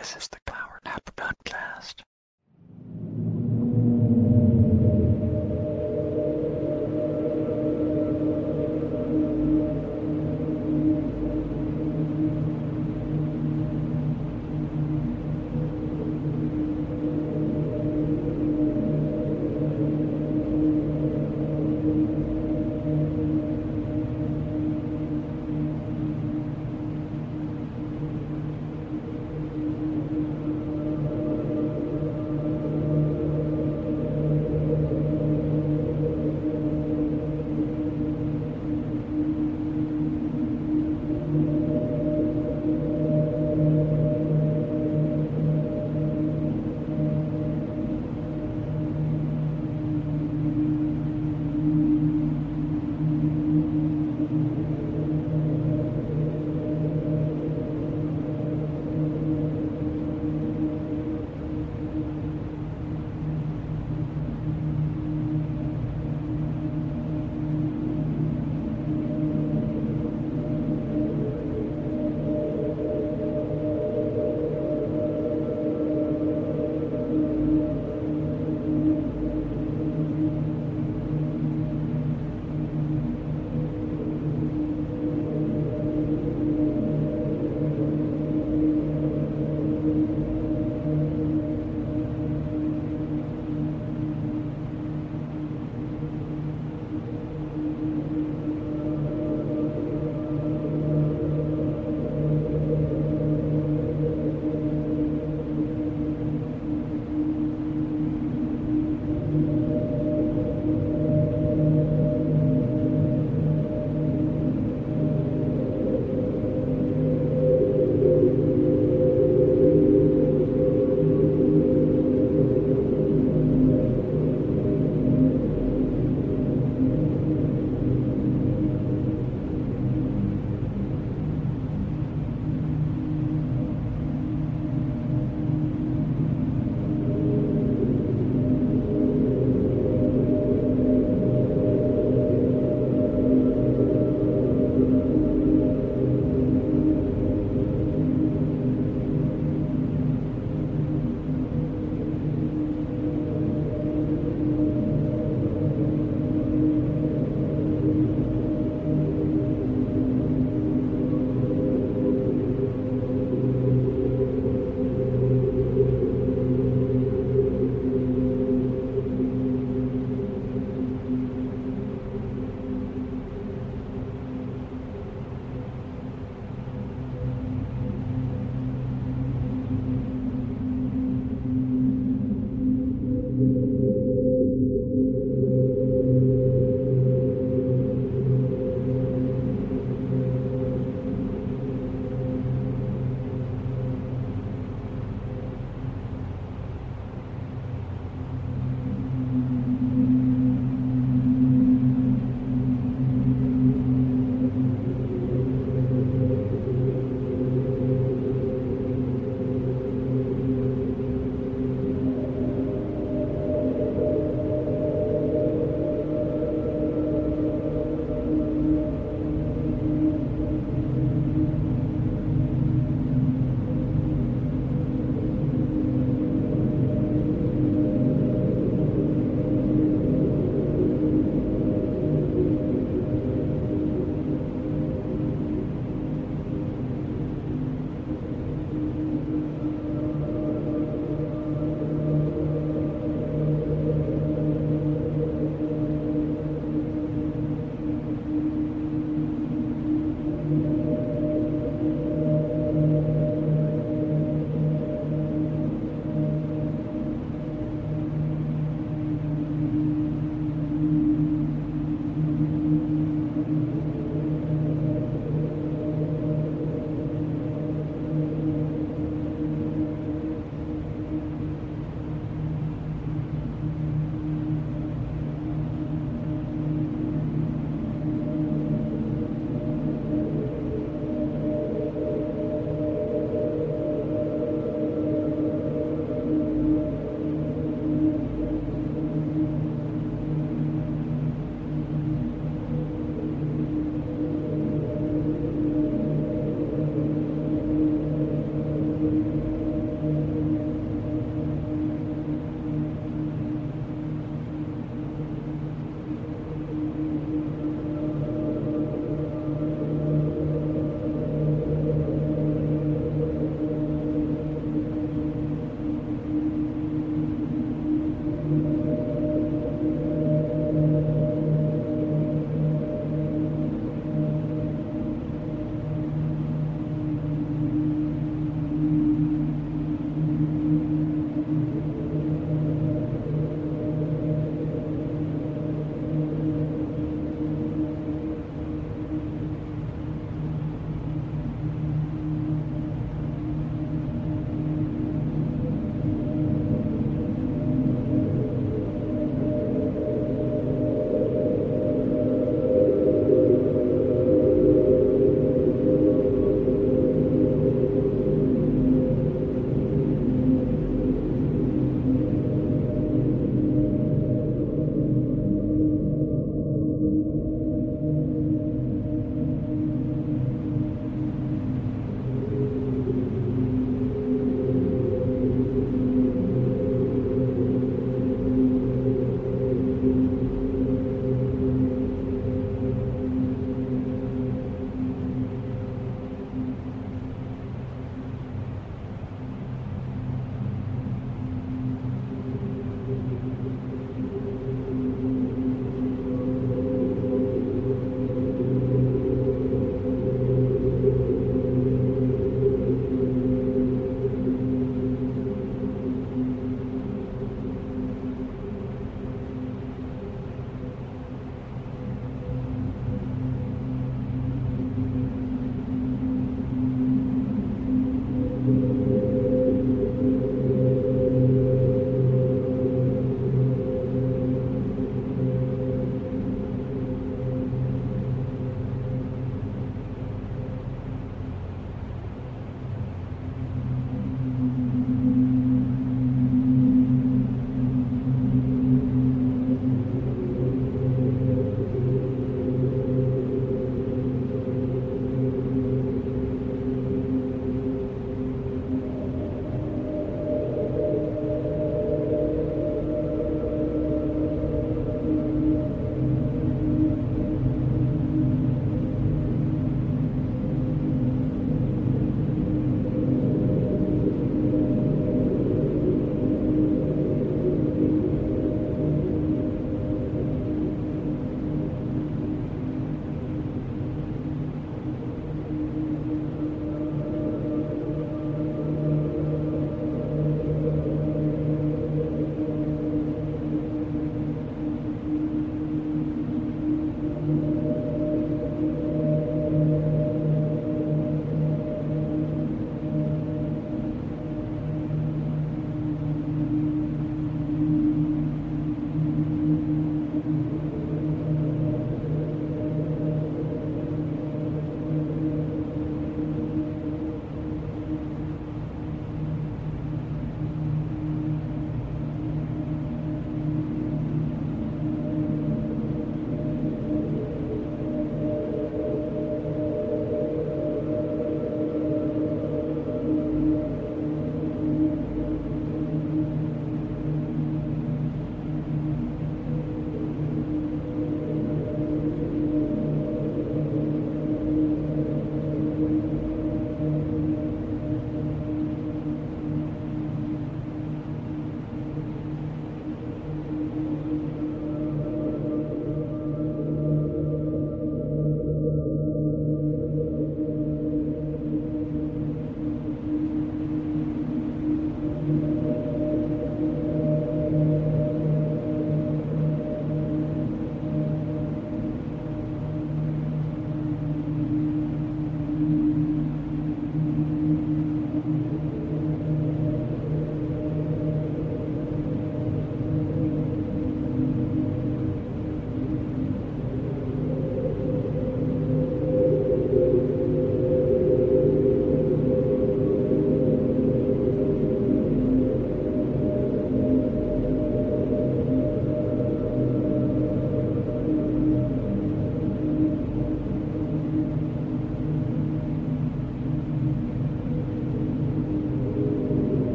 This is the Clower Nap Podcast.